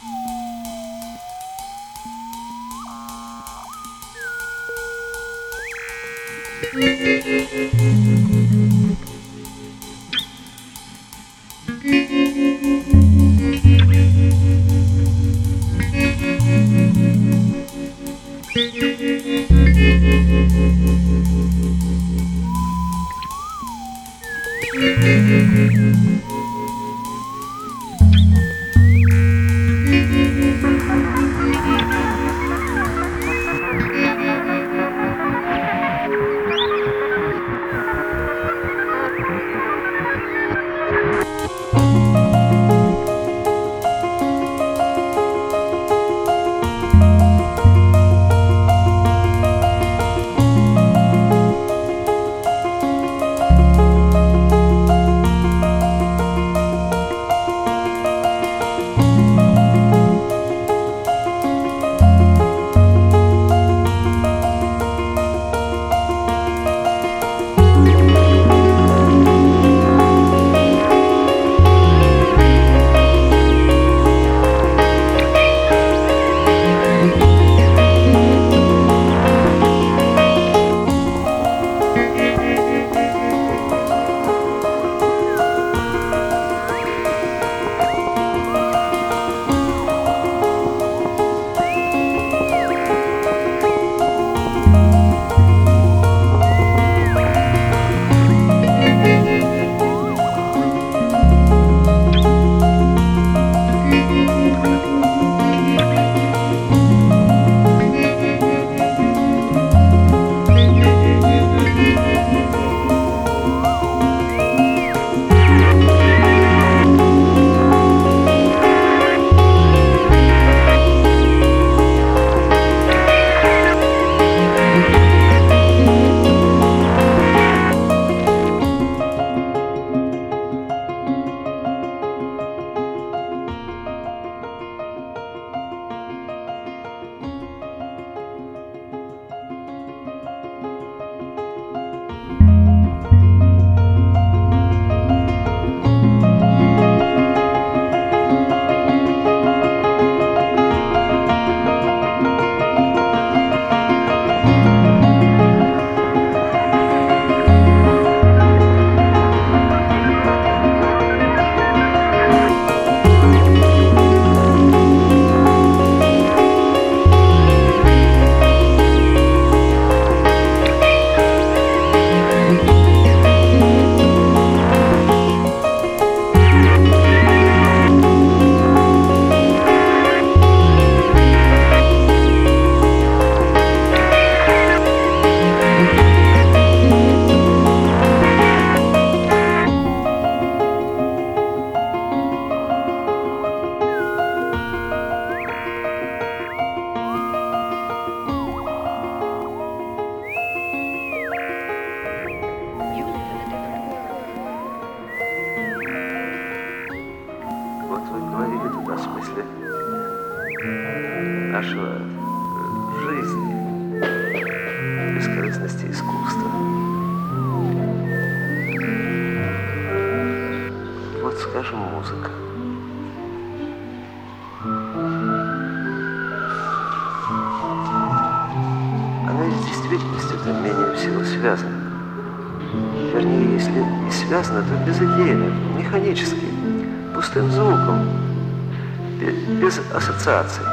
Thank you. Без ассоциаций.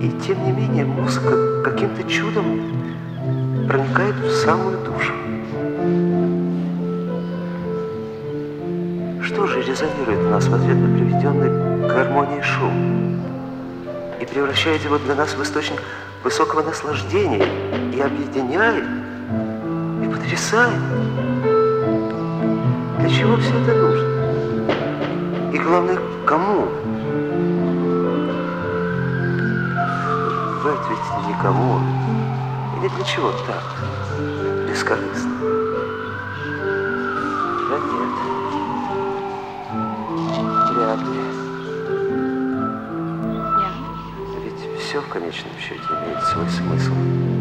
И тем не менее музыка каким-то чудом проникает в самую душу. Что же резонирует у нас в ответ на приведенный к гармонии шум? И превращает его для нас в источник высокого наслаждения и объединяет, и потрясает. Для чего все это нужно? И главное, кому? Бывает ведь никому. Или для чего так? Бескорыстно. Да нет. Вряд ли. Ведь все в конечном счете имеет свой смысл.